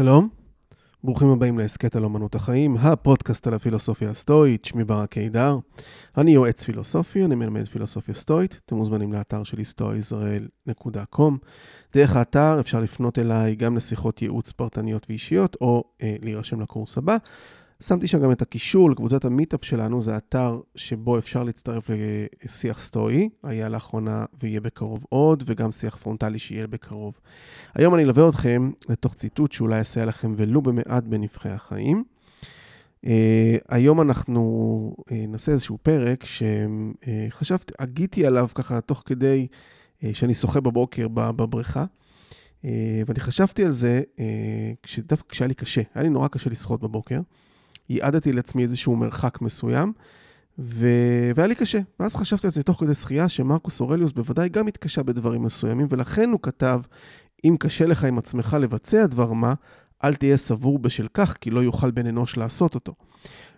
שלום, ברוכים הבאים להסכת על אמנות החיים, הפודקאסט על הפילוסופיה הסטואית, שמי ברק קידר. אני יועץ פילוסופי, אני מלמד פילוסופיה סטואית, אתם מוזמנים לאתר שלי stoaisrael.com. דרך האתר אפשר לפנות אליי גם לשיחות ייעוץ פרטניות ואישיות, או אה, להירשם לקורס הבא. שמתי שם גם את הקישור לקבוצת המיטאפ שלנו, זה אתר שבו אפשר להצטרף לשיח סטואי, היה לאחרונה ויהיה בקרוב עוד, וגם שיח פרונטלי שיהיה בקרוב. היום אני אלווה אתכם לתוך ציטוט שאולי יסייע לכם ולו במעט בנבחי החיים. Uh, היום אנחנו uh, נעשה איזשהו פרק שחשבתי, uh, הגיתי עליו ככה תוך כדי uh, שאני שוחה בבוקר בבריכה. Uh, ואני חשבתי על זה uh, דווקא כשהיה לי קשה, היה לי נורא קשה לשחות בבוקר. ייעדתי לעצמי איזשהו מרחק מסוים, ו... והיה לי קשה. ואז חשבתי על זה תוך כדי שחייה, שמרקוס אורליוס בוודאי גם התקשה בדברים מסוימים, ולכן הוא כתב, אם קשה לך עם עצמך לבצע דבר מה, אל תהיה סבור בשל כך, כי לא יוכל בן אנוש לעשות אותו.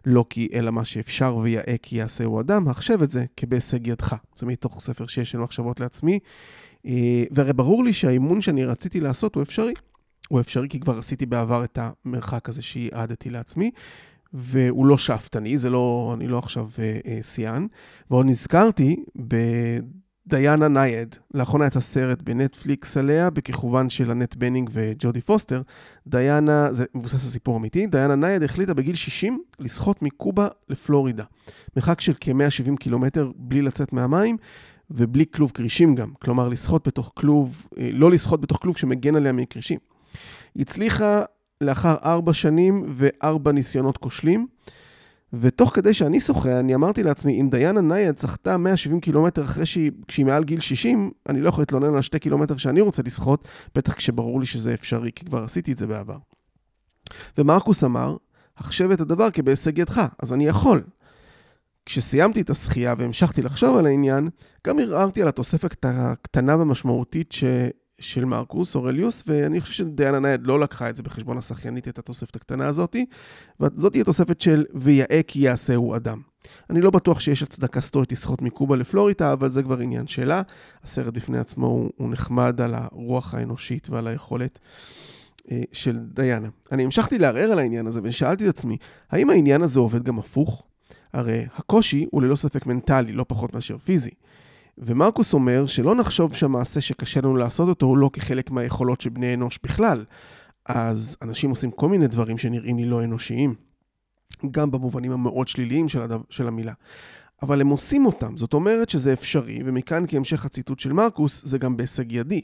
לא כי אלא מה שאפשר ויאה כי יעשהו אדם, החשב את זה כבהישג ידך. זה מתוך ספר שישי של מחשבות לעצמי. אה, והרי ברור לי שהאימון שאני רציתי לעשות הוא אפשרי. הוא אפשרי כי כבר עשיתי בעבר את המרחק הזה שייעדתי לעצמי, והוא לא שאפתני, זה לא, אני לא עכשיו אה, אה, שיאן. ועוד נזכרתי בדיאנה נייד, לאחרונה יצא סרט בנטפליקס עליה, בכיכובן של אנט בנינג וג'ודי פוסטר. דיאנה, זה מבוסס על סיפור אמיתי, דיאנה נייד החליטה בגיל 60 לשחות מקובה לפלורידה. מרחק של כ-170 קילומטר בלי לצאת מהמים. ובלי כלוב כרישים גם, כלומר לשחות בתוך כלוב, אה, לא לשחות בתוך כלוב שמגן עליה מכרישים. היא הצליחה לאחר ארבע שנים וארבע ניסיונות כושלים. ותוך כדי שאני שוחה, אני אמרתי לעצמי, אם דיאנה נייד שחתה 170 קילומטר אחרי שהיא, כשהיא מעל גיל 60, אני לא יכול להתלונן על שתי קילומטר שאני רוצה לשחות, בטח כשברור לי שזה אפשרי, כי כבר עשיתי את זה בעבר. ומרקוס אמר, החשב את הדבר כבהישג ידך, אז אני יכול. כשסיימתי את השחייה והמשכתי לחשוב על העניין, גם ערערתי על התוספת הקטנה והמשמעותית ש... של מרקוס אורליוס, ואני חושב שדיאנה נייד לא לקחה את זה בחשבון השחיינית, את התוספת הקטנה הזאתי, וזאת היא התוספת של ויאה כי יעשהו אדם. אני לא בטוח שיש הצדקה סטורית לשחות מקובה לפלוריטה, אבל זה כבר עניין שלה. הסרט בפני עצמו הוא, הוא נחמד על הרוח האנושית ועל היכולת אה, של דיאנה. אני המשכתי לערער על העניין הזה ושאלתי את עצמי, האם העניין הזה עובד גם הפוך? הרי הקושי הוא ללא ספק מנטלי, לא פחות מאשר פיזי. ומרקוס אומר שלא נחשוב שהמעשה שקשה לנו לעשות אותו הוא לא כחלק מהיכולות של בני אנוש בכלל. אז אנשים עושים כל מיני דברים שנראים לי לא אנושיים, גם במובנים המאוד שליליים של, הדו, של המילה. אבל הם עושים אותם, זאת אומרת שזה אפשרי, ומכאן כהמשך הציטוט של מרקוס, זה גם בהישג ידי.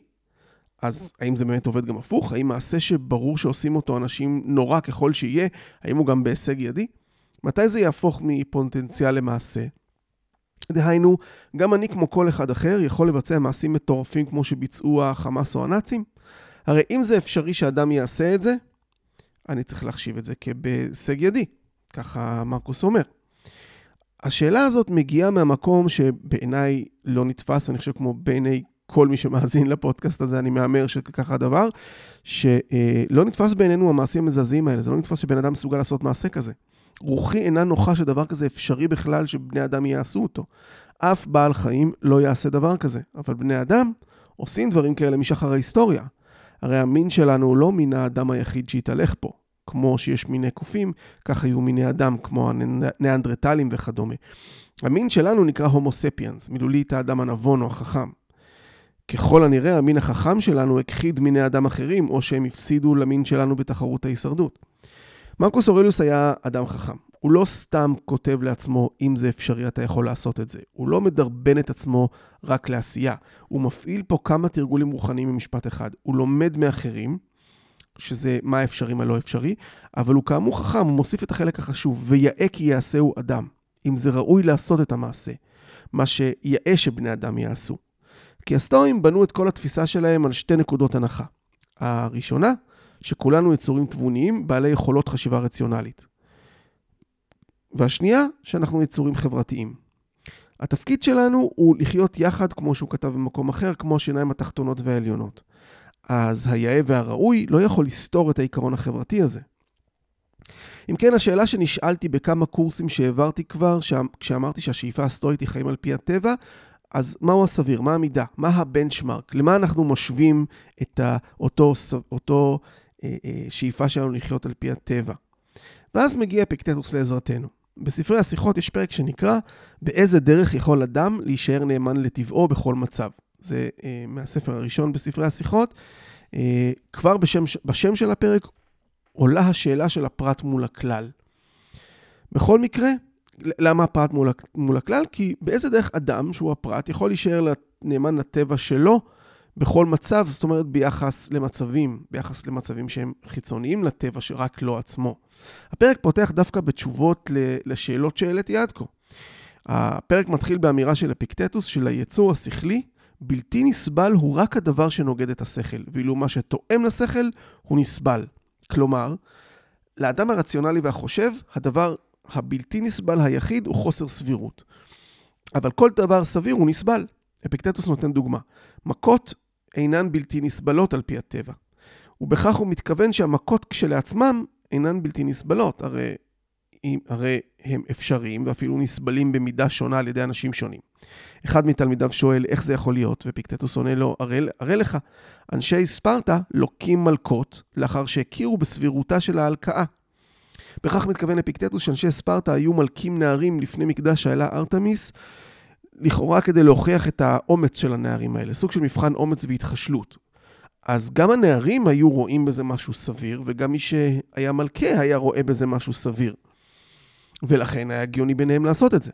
אז האם זה באמת עובד גם הפוך? האם מעשה שברור שעושים אותו אנשים נורא ככל שיהיה, האם הוא גם בהישג ידי? מתי זה יהפוך מפוטנציאל למעשה? דהיינו, גם אני כמו כל אחד אחר יכול לבצע מעשים מטורפים כמו שביצעו החמאס או הנאצים? הרי אם זה אפשרי שאדם יעשה את זה, אני צריך להחשיב את זה כבהישג ידי, ככה מרקוס אומר. השאלה הזאת מגיעה מהמקום שבעיניי לא נתפס, ואני חושב כמו בעיני כל מי שמאזין לפודקאסט הזה, אני מהמר שככה הדבר, שלא נתפס בעינינו המעשים המזעזעים האלה, זה לא נתפס שבן אדם מסוגל לעשות מעשה כזה. רוחי אינה נוחה שדבר כזה אפשרי בכלל שבני אדם יעשו אותו. אף בעל חיים לא יעשה דבר כזה, אבל בני אדם עושים דברים כאלה משחר ההיסטוריה. הרי המין שלנו הוא לא מין האדם היחיד שהתהלך פה. כמו שיש מיני קופים, כך היו מיני אדם, כמו הניאנדרטלים וכדומה. המין שלנו נקרא הומו ספיאנס, מילולית האדם הנבון או החכם. ככל הנראה, המין החכם שלנו הכחיד מיני אדם אחרים, או שהם הפסידו למין שלנו בתחרות ההישרדות. מרקוס אורליוס היה אדם חכם. הוא לא סתם כותב לעצמו, אם זה אפשרי, אתה יכול לעשות את זה. הוא לא מדרבן את עצמו רק לעשייה. הוא מפעיל פה כמה תרגולים רוחניים במשפט אחד. הוא לומד מאחרים, שזה מה אפשרי, מה לא אפשרי, אבל הוא כאמור חכם, הוא מוסיף את החלק החשוב, ויאה כי יעשהו אדם. אם זה ראוי לעשות את המעשה, מה שיאה שבני אדם יעשו. כי הסטואים בנו את כל התפיסה שלהם על שתי נקודות הנחה. הראשונה, שכולנו יצורים תבוניים בעלי יכולות חשיבה רציונלית. והשנייה, שאנחנו יצורים חברתיים. התפקיד שלנו הוא לחיות יחד, כמו שהוא כתב במקום אחר, כמו השיניים התחתונות והעליונות. אז היאה והראוי לא יכול לסתור את העיקרון החברתי הזה. אם כן, השאלה שנשאלתי בכמה קורסים שהעברתי כבר, כשאמרתי שהשאיפה הסטואית היא חיים על פי הטבע, אז מהו הסביר? מה המידה? מה הבנצ'מרק? למה אנחנו משווים את אותו, אותו השאיפה שלנו לחיות על פי הטבע. ואז מגיע אפיקטטוס לעזרתנו. בספרי השיחות יש פרק שנקרא באיזה דרך יכול אדם להישאר נאמן לטבעו בכל מצב. זה אה, מהספר הראשון בספרי השיחות. אה, כבר בשם, בשם של הפרק עולה השאלה של הפרט מול הכלל. בכל מקרה, למה הפרט מול, מול הכלל? כי באיזה דרך אדם, שהוא הפרט, יכול להישאר נאמן לטבע שלו בכל מצב, זאת אומרת ביחס למצבים, ביחס למצבים שהם חיצוניים לטבע, שרק לא עצמו. הפרק פותח דווקא בתשובות לשאלות שהעליתי עד כה. הפרק מתחיל באמירה של אפיקטטוס של היצור השכלי, בלתי נסבל הוא רק הדבר שנוגד את השכל, ואילו מה שתואם לשכל הוא נסבל. כלומר, לאדם הרציונלי והחושב, הדבר הבלתי נסבל היחיד הוא חוסר סבירות. אבל כל דבר סביר הוא נסבל. אפיקטטוס נותן דוגמה. מכות אינן בלתי נסבלות על פי הטבע. ובכך הוא מתכוון שהמכות כשלעצמם אינן בלתי נסבלות, הרי, הרי הם אפשריים ואפילו נסבלים במידה שונה על ידי אנשים שונים. אחד מתלמידיו שואל איך זה יכול להיות, ופיקטטוס עונה לו, הרי לך, אנשי ספרטה לוקים מלקות לאחר שהכירו בסבירותה של ההלקאה. בכך מתכוון אפיקטטוס שאנשי ספרטה היו מלקים נערים לפני מקדש האלה ארתמיס, לכאורה כדי להוכיח את האומץ של הנערים האלה, סוג של מבחן אומץ והתחשלות. אז גם הנערים היו רואים בזה משהו סביר, וגם מי שהיה מלכה היה רואה בזה משהו סביר. ולכן היה הגיוני ביניהם לעשות את זה.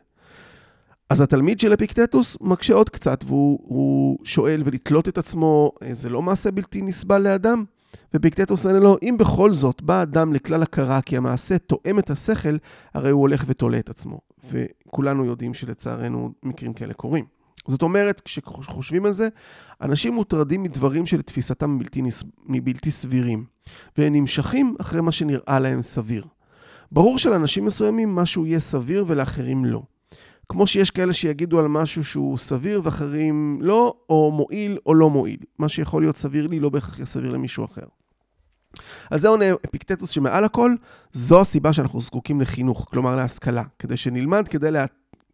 אז התלמיד של אפיקטטוס מקשה עוד קצת, והוא שואל ולתלות את עצמו, זה לא מעשה בלתי נסבל לאדם? ופיקטטוס עונה לו, אם בכל זאת בא אדם לכלל הכרה כי המעשה תואם את השכל, הרי הוא הולך ותולה את עצמו. וכולנו יודעים שלצערנו מקרים כאלה קורים. זאת אומרת, כשחושבים על זה, אנשים מוטרדים מדברים שלתפיסתם מבלתי, נס... מבלתי סבירים, והם נמשכים אחרי מה שנראה להם סביר. ברור שלאנשים מסוימים משהו יהיה סביר ולאחרים לא. כמו שיש כאלה שיגידו על משהו שהוא סביר ואחרים לא, או מועיל או לא מועיל. מה שיכול להיות סביר לי לא בהכרח יהיה סביר למישהו אחר. על זה עונה אפיקטטוס שמעל הכל, זו הסיבה שאנחנו זקוקים לחינוך, כלומר להשכלה, כדי שנלמד כדי לה...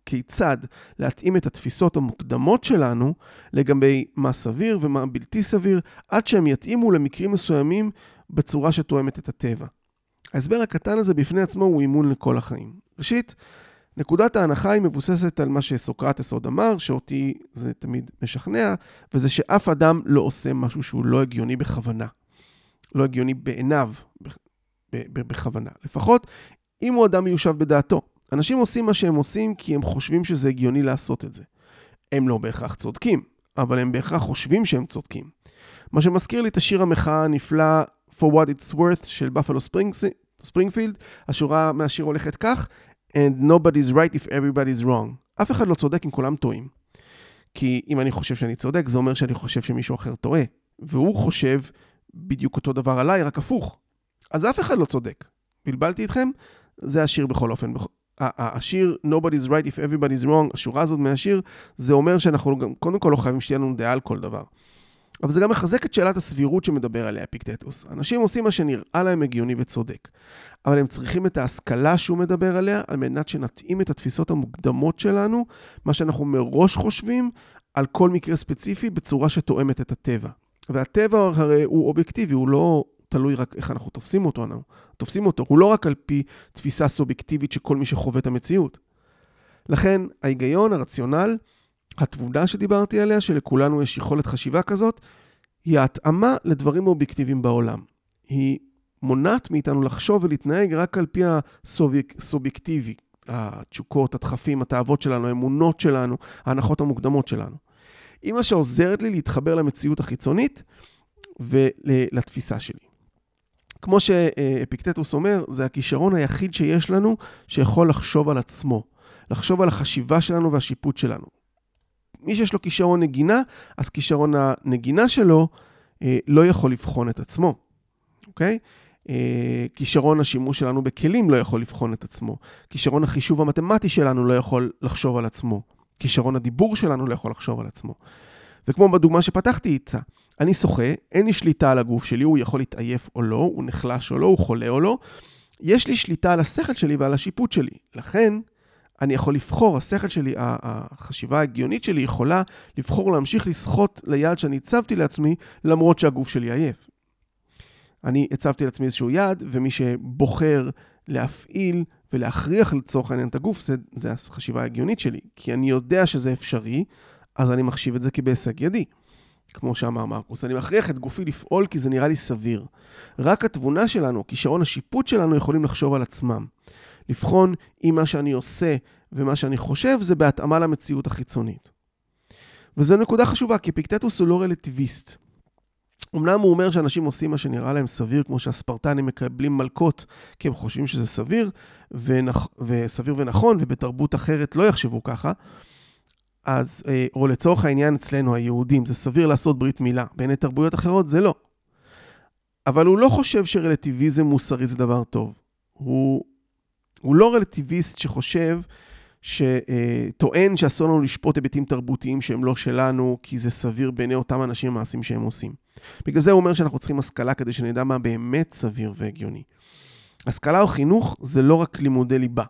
כיצד להתאים את התפיסות המוקדמות שלנו לגבי מה סביר ומה בלתי סביר, עד שהם יתאימו למקרים מסוימים בצורה שתואמת את הטבע. ההסבר הקטן הזה בפני עצמו הוא אימון לכל החיים. ראשית, נקודת ההנחה היא מבוססת על מה שסוקרטס עוד אמר, שאותי זה תמיד משכנע, וזה שאף אדם לא עושה משהו שהוא לא הגיוני בכוונה. לא הגיוני בעיניו בכוונה. לפחות אם הוא אדם מיושב בדעתו. אנשים עושים מה שהם עושים כי הם חושבים שזה הגיוני לעשות את זה. הם לא בהכרח צודקים, אבל הם בהכרח חושבים שהם צודקים. מה שמזכיר לי את השיר המחאה הנפלא For What It's Worth של בפלו ספרינגפילד, השורה מהשיר הולכת כך, And nobody's right if everybody's wrong. אף אחד לא צודק אם כולם טועים. כי אם אני חושב שאני צודק, זה אומר שאני חושב שמישהו אחר טועה. והוא חושב בדיוק אותו דבר עליי, רק הפוך. אז אף אחד לא צודק. בלבלתי אתכם? זה השיר בכל אופן. השיר Nobody's right if everybody's wrong, השורה הזאת מהשיר, זה אומר שאנחנו גם, קודם כל לא חייבים שתהיה לנו דעה על כל דבר. אבל זה גם מחזק את שאלת הסבירות שמדבר עליה פיקטטוס. אנשים עושים מה שנראה להם הגיוני וצודק, אבל הם צריכים את ההשכלה שהוא מדבר עליה, על מנת שנתאים את התפיסות המוקדמות שלנו, מה שאנחנו מראש חושבים, על כל מקרה ספציפי בצורה שתואמת את הטבע. והטבע הרי הוא אובייקטיבי, הוא לא תלוי רק איך אנחנו תופסים אותו, אנחנו תופסים אותו, הוא לא רק על פי תפיסה סובייקטיבית של כל מי שחווה את המציאות. לכן ההיגיון, הרציונל, התבונה שדיברתי עליה, שלכולנו יש יכולת חשיבה כזאת, היא ההתאמה לדברים אובייקטיביים בעולם. היא מונעת מאיתנו לחשוב ולהתנהג רק על פי הסובייקטיבי, התשוקות, הדחפים, התאוות שלנו, האמונות שלנו, ההנחות המוקדמות שלנו. היא מה שעוזרת לי להתחבר למציאות החיצונית ולתפיסה שלי. כמו שאפיקטטוס אומר, זה הכישרון היחיד שיש לנו שיכול לחשוב על עצמו, לחשוב על החשיבה שלנו והשיפוט שלנו. מי שיש לו כישרון נגינה, אז כישרון הנגינה שלו אה, לא יכול לבחון את עצמו, אוקיי? אה, כישרון השימוש שלנו בכלים לא יכול לבחון את עצמו. כישרון החישוב המתמטי שלנו לא יכול לחשוב על עצמו. כישרון הדיבור שלנו לא יכול לחשוב על עצמו. וכמו בדוגמה שפתחתי איתה, אני שוחה, אין לי שליטה על הגוף שלי, הוא יכול להתעייף או לא, הוא נחלש או לא, הוא חולה או לא. יש לי שליטה על השכל שלי ועל השיפוט שלי. לכן, אני יכול לבחור, השכל שלי, החשיבה ההגיונית שלי יכולה לבחור להמשיך לשחות ליעד שאני הצבתי לעצמי, למרות שהגוף שלי עייף. אני הצבתי לעצמי איזשהו יעד, ומי שבוחר להפעיל ולהכריח לצורך העניין את הגוף, זה, זה החשיבה ההגיונית שלי. כי אני יודע שזה אפשרי, אז אני מחשיב את זה כבהישג ידי. כמו שאמר מרקוס, אני מכריח את גופי לפעול כי זה נראה לי סביר. רק התבונה שלנו, כישרון השיפוט שלנו, יכולים לחשוב על עצמם. לבחון אם מה שאני עושה ומה שאני חושב זה בהתאמה למציאות החיצונית. וזו נקודה חשובה, כי פיקטטוס הוא לא רלטיביסט. אמנם הוא אומר שאנשים עושים מה שנראה להם סביר, כמו שהספרטנים מקבלים מלקות, כי הם חושבים שזה סביר, ונכ... וסביר ונכון, ובתרבות אחרת לא יחשבו ככה. אז, אה, או לצורך העניין אצלנו, היהודים, זה סביר לעשות ברית מילה. בעיני תרבויות אחרות זה לא. אבל הוא לא חושב שרלטיביזם מוסרי זה דבר טוב. הוא, הוא לא רלטיביסט שחושב שטוען שאסור לנו לשפוט היבטים תרבותיים שהם לא שלנו, כי זה סביר בעיני אותם אנשים המעשים שהם עושים. בגלל זה הוא אומר שאנחנו צריכים השכלה כדי שנדע מה באמת סביר והגיוני. השכלה או חינוך זה לא רק לימודי ליבה.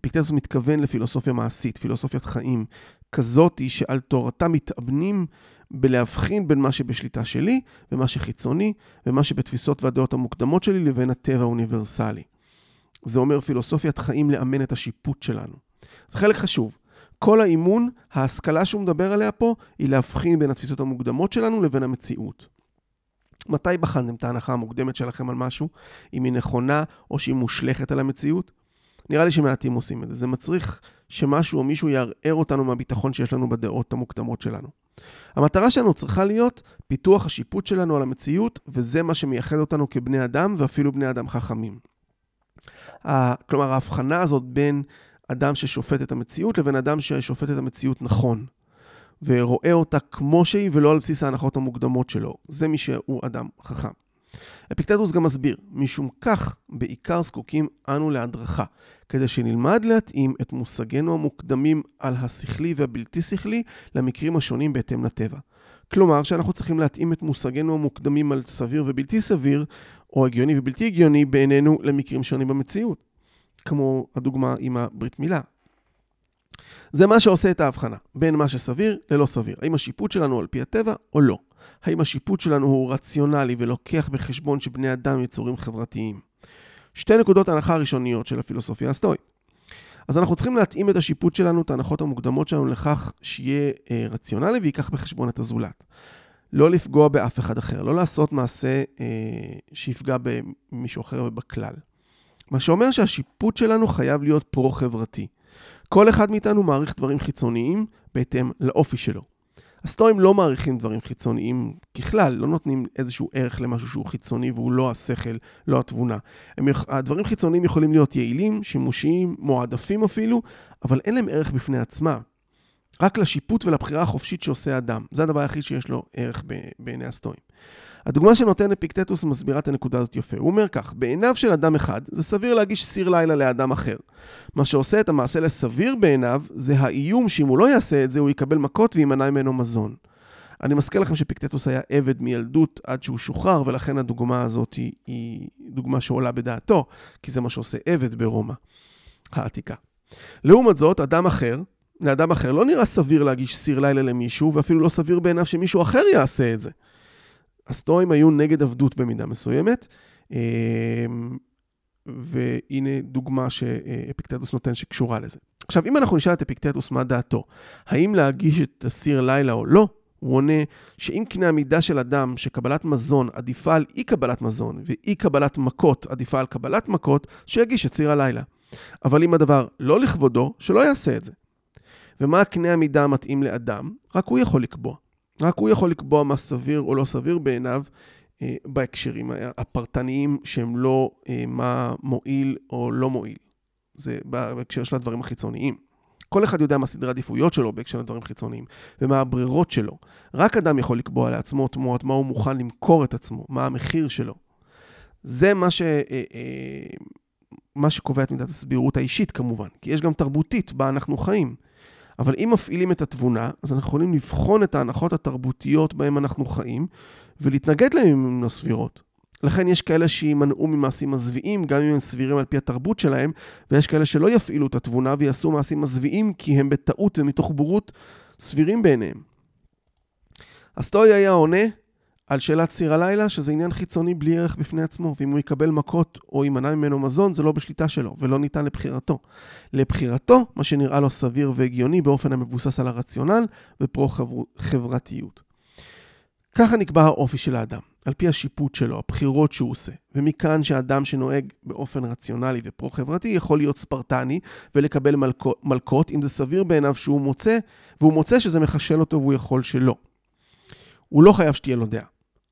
אפיקטטוס מתכוון לפילוסופיה מעשית, פילוסופיית חיים, כזאתי שעל תורתה מתאבנים בלהבחין בין מה שבשליטה שלי ומה שחיצוני, ומה שבתפיסות והדעות המוקדמות שלי לבין הטבע האוניברסלי. זה אומר פילוסופיית חיים לאמן את השיפוט שלנו. זה חלק חשוב. כל האימון, ההשכלה שהוא מדבר עליה פה, היא להבחין בין התפיסות המוקדמות שלנו לבין המציאות. מתי בחנתם את ההנחה המוקדמת שלכם על משהו, אם היא נכונה או שהיא מושלכת על המציאות? נראה לי שמעטים עושים את זה. זה מצריך שמשהו או מישהו יערער אותנו מהביטחון שיש לנו בדעות המוקדמות שלנו. המטרה שלנו צריכה להיות פיתוח השיפוט שלנו על המציאות, וזה מה שמייחד אותנו כבני אדם ואפילו בני אדם חכמים. כלומר, ההבחנה הזאת בין אדם ששופט את המציאות לבין אדם ששופט את המציאות נכון, ורואה אותה כמו שהיא ולא על בסיס ההנחות המוקדמות שלו. זה מי שהוא אדם חכם. אפיקטטוס גם מסביר, משום כך בעיקר זקוקים אנו להדרכה, כדי שנלמד להתאים את מושגינו המוקדמים על השכלי והבלתי שכלי למקרים השונים בהתאם לטבע. כלומר שאנחנו צריכים להתאים את מושגינו המוקדמים על סביר ובלתי סביר, או הגיוני ובלתי הגיוני בעינינו למקרים שונים במציאות. כמו הדוגמה עם הברית מילה. זה מה שעושה את ההבחנה בין מה שסביר ללא סביר. האם השיפוט שלנו על פי הטבע או לא. האם השיפוט שלנו הוא רציונלי ולוקח בחשבון שבני אדם יצורים חברתיים. שתי נקודות ההנחה הראשוניות של הפילוסופיה הסטואית. אז אנחנו צריכים להתאים את השיפוט שלנו, את ההנחות המוקדמות שלנו, לכך שיהיה אה, רציונלי וייקח בחשבון את הזולת. לא לפגוע באף אחד אחר, לא לעשות מעשה אה, שיפגע במישהו אחר ובכלל. מה שאומר שהשיפוט שלנו חייב להיות פרו-חברתי. כל אחד מאיתנו מעריך דברים חיצוניים בהתאם לאופי שלו. הסטואים לא מעריכים דברים חיצוניים ככלל, לא נותנים איזשהו ערך למשהו שהוא חיצוני והוא לא השכל, לא התבונה. הם, הדברים חיצוניים יכולים להיות יעילים, שימושיים, מועדפים אפילו, אבל אין להם ערך בפני עצמם. רק לשיפוט ולבחירה החופשית שעושה אדם. זה הדבר היחיד שיש לו ערך בעיני הסטואים. הדוגמה שנותן אפיקטטוס מסבירה את הנקודה הזאת יפה. הוא אומר כך, בעיניו של אדם אחד, זה סביר להגיש סיר לילה לאדם אחר. מה שעושה את המעשה לסביר בעיניו, זה האיום שאם הוא לא יעשה את זה, הוא יקבל מכות וימנע ממנו מזון. אני מזכיר לכם שפיקטטוס היה עבד מילדות עד שהוא שוחרר, ולכן הדוגמה הזאת היא, היא דוגמה שעולה בדעתו, כי זה מה שעושה עבד ברומא העתיקה. לעומת זאת, אדם אחר, לאדם אחר לא נראה סביר להגיש סיר לילה למישהו, ואפילו לא סביר בעיניו שמישהו אחר יעשה את זה. הסטואים היו נגד עבדות במידה מסוימת, אמ, והנה דוגמה שאפיקטטוס נותן שקשורה לזה. עכשיו, אם אנחנו נשאל את אפיקטטוס מה דעתו, האם להגיש את הסיר לילה או לא, הוא עונה שאם קנה המידה של אדם שקבלת מזון עדיפה על אי קבלת מזון ואי קבלת מכות עדיפה על קבלת מכות, שיגיש את סיר הלילה. אבל אם הדבר לא לכבודו, שלא יעשה את זה. ומה קנה המידה המתאים לאדם? רק הוא יכול לקבוע. רק הוא יכול לקבוע מה סביר או לא סביר בעיניו אה, בהקשרים הפרטניים שהם לא אה, מה מועיל או לא מועיל. זה בהקשר של הדברים החיצוניים. כל אחד יודע מה סדרי העדיפויות שלו בהקשר לדברים חיצוניים, ומה הברירות שלו. רק אדם יכול לקבוע לעצמו תמורת מה הוא מוכן למכור את עצמו, מה המחיר שלו. זה מה, ש, אה, מה שקובע את מידת הסבירות האישית כמובן, כי יש גם תרבותית בה אנחנו חיים. אבל אם מפעילים את התבונה, אז אנחנו יכולים לבחון את ההנחות התרבותיות בהן אנחנו חיים, ולהתנגד להן אם הן לא סבירות. לכן יש כאלה שימנעו ממעשים מזוויעים, גם אם הם סבירים על פי התרבות שלהם, ויש כאלה שלא יפעילו את התבונה ויעשו מעשים מזוויעים, כי הם בטעות ומתוך בורות סבירים בעיניהם. הסטואי היה עונה על שאלת סיר הלילה, שזה עניין חיצוני בלי ערך בפני עצמו, ואם הוא יקבל מכות או יימנע ממנו מזון, זה לא בשליטה שלו, ולא ניתן לבחירתו. לבחירתו, מה שנראה לו סביר והגיוני באופן המבוסס על הרציונל ופרו-חברתיות. ככה נקבע האופי של האדם, על פי השיפוט שלו, הבחירות שהוא עושה. ומכאן שאדם שנוהג באופן רציונלי ופרו-חברתי יכול להיות ספרטני ולקבל מלכות, מלכות, אם זה סביר בעיניו שהוא מוצא, והוא מוצא שזה מחשל אותו והוא יכול שלא. הוא לא חייב שתהיה לו דעה.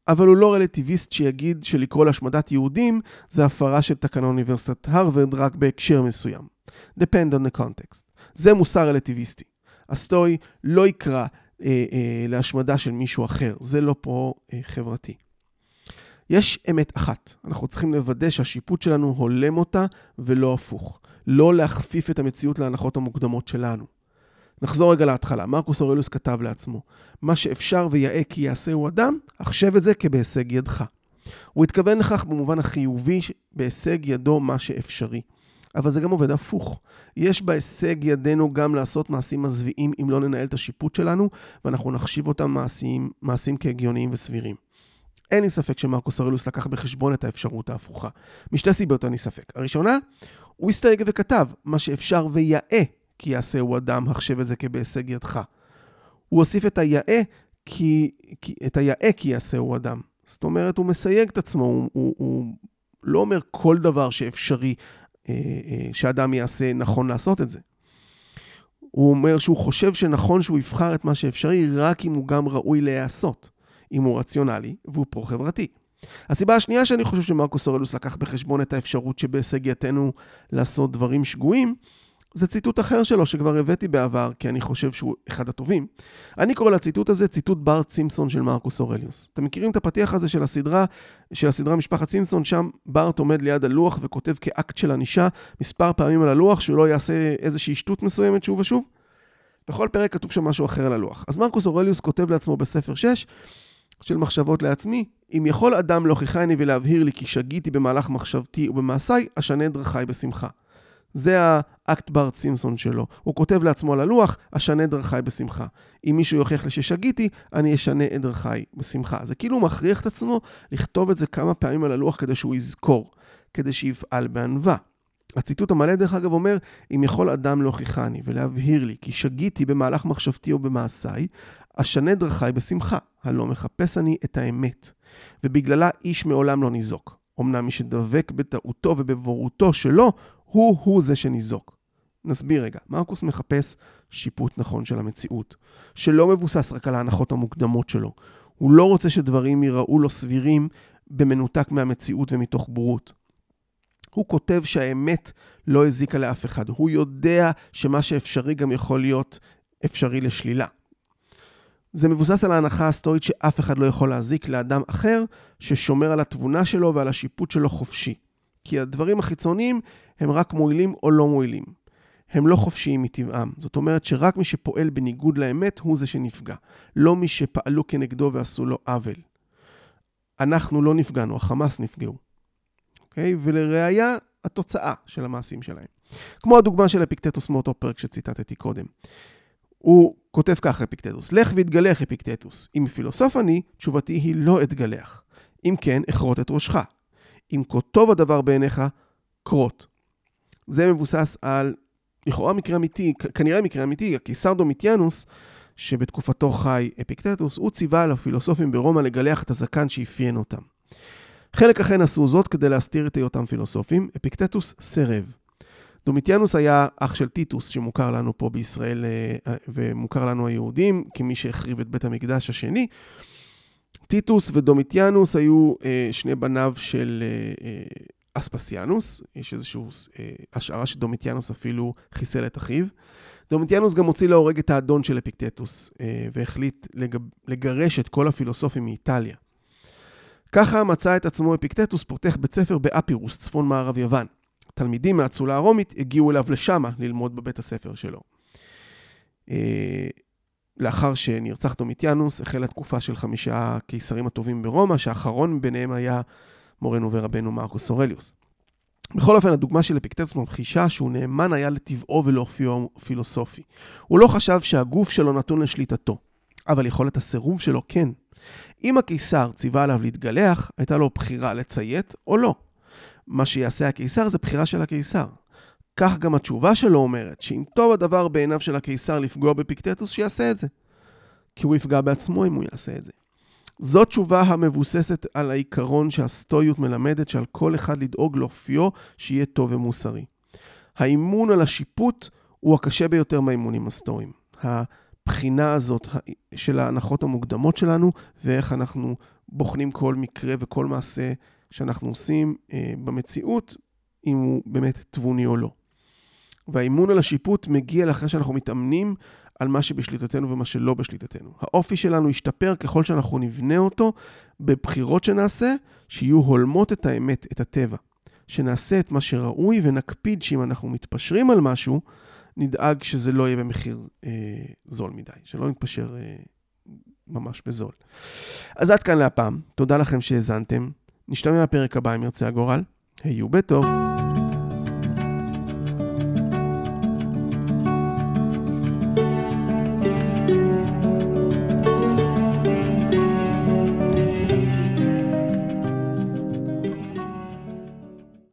אבל הוא לא רלטיביסט שיגיד שלקרוא להשמדת יהודים זה הפרה של תקנון אוניברסיטת הרווארד רק בהקשר מסוים. depend on the context. זה מוסר רלטיביסטי. הסטואי לא יקרא אה, אה, להשמדה של מישהו אחר, זה לא פרו-חברתי. אה, יש אמת אחת, אנחנו צריכים לוודא שהשיפוט שלנו הולם אותה ולא הפוך. לא להכפיף את המציאות להנחות המוקדמות שלנו. נחזור רגע להתחלה. מרקוס אורלוס כתב לעצמו, מה שאפשר ויאה כי יעשהו אדם, החשב את זה כבהישג ידך. הוא התכוון לכך במובן החיובי, בהישג ידו מה שאפשרי. אבל זה גם עובד הפוך. יש בהישג ידינו גם לעשות מעשים מזוויעים אם לא ננהל את השיפוט שלנו, ואנחנו נחשיב אותם מעשים, מעשים כהגיוניים וסבירים. אין לי ספק שמרקוס אורלוס לקח בחשבון את האפשרות ההפוכה. משתי סיבות אין לי ספק. הראשונה, הוא הסתייג וכתב, מה שאפשר ויאה כי יעשהו אדם, החשב את זה כבהישג ידך. הוא הוסיף את היאה כי, כי, את היאה כי יעשהו אדם. זאת אומרת, הוא מסייג את עצמו, הוא, הוא, הוא לא אומר כל דבר שאפשרי אה, אה, שאדם יעשה, נכון לעשות את זה. הוא אומר שהוא חושב שנכון שהוא יבחר את מה שאפשרי רק אם הוא גם ראוי להיעשות, אם הוא רציונלי והוא פרו-חברתי. הסיבה השנייה שאני חושב שמרקוס אורלוס לקח בחשבון את האפשרות שבהישג יתנו לעשות דברים שגויים, זה ציטוט אחר שלו שכבר הבאתי בעבר, כי אני חושב שהוא אחד הטובים. אני קורא לציטוט הזה ציטוט בארט סימפסון של מרקוס אורליוס. אתם מכירים את הפתיח הזה של הסדרה, של הסדרה משפחת סימפסון, שם בארט עומד ליד הלוח וכותב כאקט של ענישה מספר פעמים על הלוח, שהוא לא יעשה איזושהי שטות מסוימת שוב ושוב? בכל פרק כתוב שם משהו אחר על הלוח. אז מרקוס אורליוס כותב לעצמו בספר 6, של מחשבות לעצמי, אם יכול אדם להוכיחני ולהבהיר לי כי שגיתי במהלך מחשבתי ובמעשיי, אשנה דרכיי בשמחה. זה האקט בארט סימפסון שלו. הוא כותב לעצמו על הלוח, אשנה את דרכיי בשמחה. אם מישהו יוכיח לי ששגיתי, אני אשנה את דרכיי בשמחה. זה כאילו מכריח את עצמו לכתוב את זה כמה פעמים על הלוח כדי שהוא יזכור, כדי שיפעל בענווה. הציטוט המלא, דרך אגב, אומר, אם יכול אדם להוכיחני ולהבהיר לי כי שגיתי במהלך מחשבתי או במעשיי, אשנה דרכיי בשמחה, הלא מחפש אני את האמת, ובגללה איש מעולם לא ניזוק. אמנם מי שדבק בטעותו ובבורותו שלו, הוא-הוא זה שניזוק. נסביר רגע, מרקוס מחפש שיפוט נכון של המציאות, שלא מבוסס רק על ההנחות המוקדמות שלו. הוא לא רוצה שדברים ייראו לו סבירים במנותק מהמציאות ומתוך בורות. הוא כותב שהאמת לא הזיקה לאף אחד. הוא יודע שמה שאפשרי גם יכול להיות אפשרי לשלילה. זה מבוסס על ההנחה הסטואית שאף אחד לא יכול להזיק לאדם אחר ששומר על התבונה שלו ועל השיפוט שלו חופשי. כי הדברים החיצוניים הם רק מועילים או לא מועילים. הם לא חופשיים מטבעם. זאת אומרת שרק מי שפועל בניגוד לאמת הוא זה שנפגע. לא מי שפעלו כנגדו ועשו לו עוול. אנחנו לא נפגענו, החמאס נפגעו. אוקיי? ולראיה, התוצאה של המעשים שלהם. כמו הדוגמה של אפיקטטוס מאותו פרק שציטטתי קודם. הוא כותב ככה, אפיקטטוס, לך והתגלח אפיקטטוס. אם פילוסוף אני, תשובתי היא לא אתגלח. אם כן, אכרות את ראשך. אם כה טוב הדבר בעיניך, כרות. זה מבוסס על, לכאורה מקרה אמיתי, כנראה מקרה אמיתי, הקיסר דומיטיאנוס, שבתקופתו חי אפיקטטוס, הוא ציווה על הפילוסופים ברומא לגלח את הזקן שאפיין אותם. חלק אכן עשו זאת כדי להסתיר את היותם פילוסופים, אפיקטטוס סירב. דומיטיאנוס היה אח של טיטוס, שמוכר לנו פה בישראל אה, ומוכר לנו היהודים, כמי שהחריב את בית המקדש השני. טיטוס ודומיטיאנוס היו אה, שני בניו של אה, אספסיאנוס, יש איזושהי אה, השערה שדומיטיאנוס אפילו חיסל את אחיו. דומיטיאנוס גם הוציא להורג את האדון של אפיקטטוס, אה, והחליט לג... לגרש את כל הפילוסופים מאיטליה. ככה מצא את עצמו אפיקטטוס פותח בית ספר באפירוס, צפון מערב יוון. תלמידים מהאצולה הרומית הגיעו אליו לשמה ללמוד בבית הספר שלו. לאחר שנרצח דומיטיאנוס, החלה תקופה של חמישה הקיסרים הטובים ברומא, שהאחרון ביניהם היה מורנו ורבנו מרקוס אורליוס. בכל אופן, הדוגמה של אפיקטטוס ממחישה שהוא נאמן היה לטבעו ולאופיו פילוסופי. הוא לא חשב שהגוף שלו נתון לשליטתו, אבל יכולת הסירוב שלו כן. אם הקיסר ציווה עליו להתגלח, הייתה לו בחירה לציית או לא. מה שיעשה הקיסר זה בחירה של הקיסר. כך גם התשובה שלו אומרת, שאם טוב הדבר בעיניו של הקיסר לפגוע בפיקטטוס, שיעשה את זה. כי הוא יפגע בעצמו אם הוא יעשה את זה. זו תשובה המבוססת על העיקרון שהסטואיות מלמדת שעל כל אחד לדאוג לאופיו שיהיה טוב ומוסרי. האימון על השיפוט הוא הקשה ביותר מהאימונים הסטואיים. הבחינה הזאת של ההנחות המוקדמות שלנו ואיך אנחנו בוחנים כל מקרה וכל מעשה שאנחנו עושים אה, במציאות, אם הוא באמת תבוני או לא. והאימון על השיפוט מגיע לאחרי שאנחנו מתאמנים על מה שבשליטתנו ומה שלא בשליטתנו. האופי שלנו ישתפר ככל שאנחנו נבנה אותו בבחירות שנעשה, שיהיו הולמות את האמת, את הטבע. שנעשה את מה שראוי ונקפיד שאם אנחנו מתפשרים על משהו, נדאג שזה לא יהיה במחיר אה, זול מדי, שלא נתפשר אה, ממש בזול. אז עד כאן להפעם, תודה לכם שהאזנתם. נשתמע בפרק הבא אם ירצה הגורל. היו בטוב.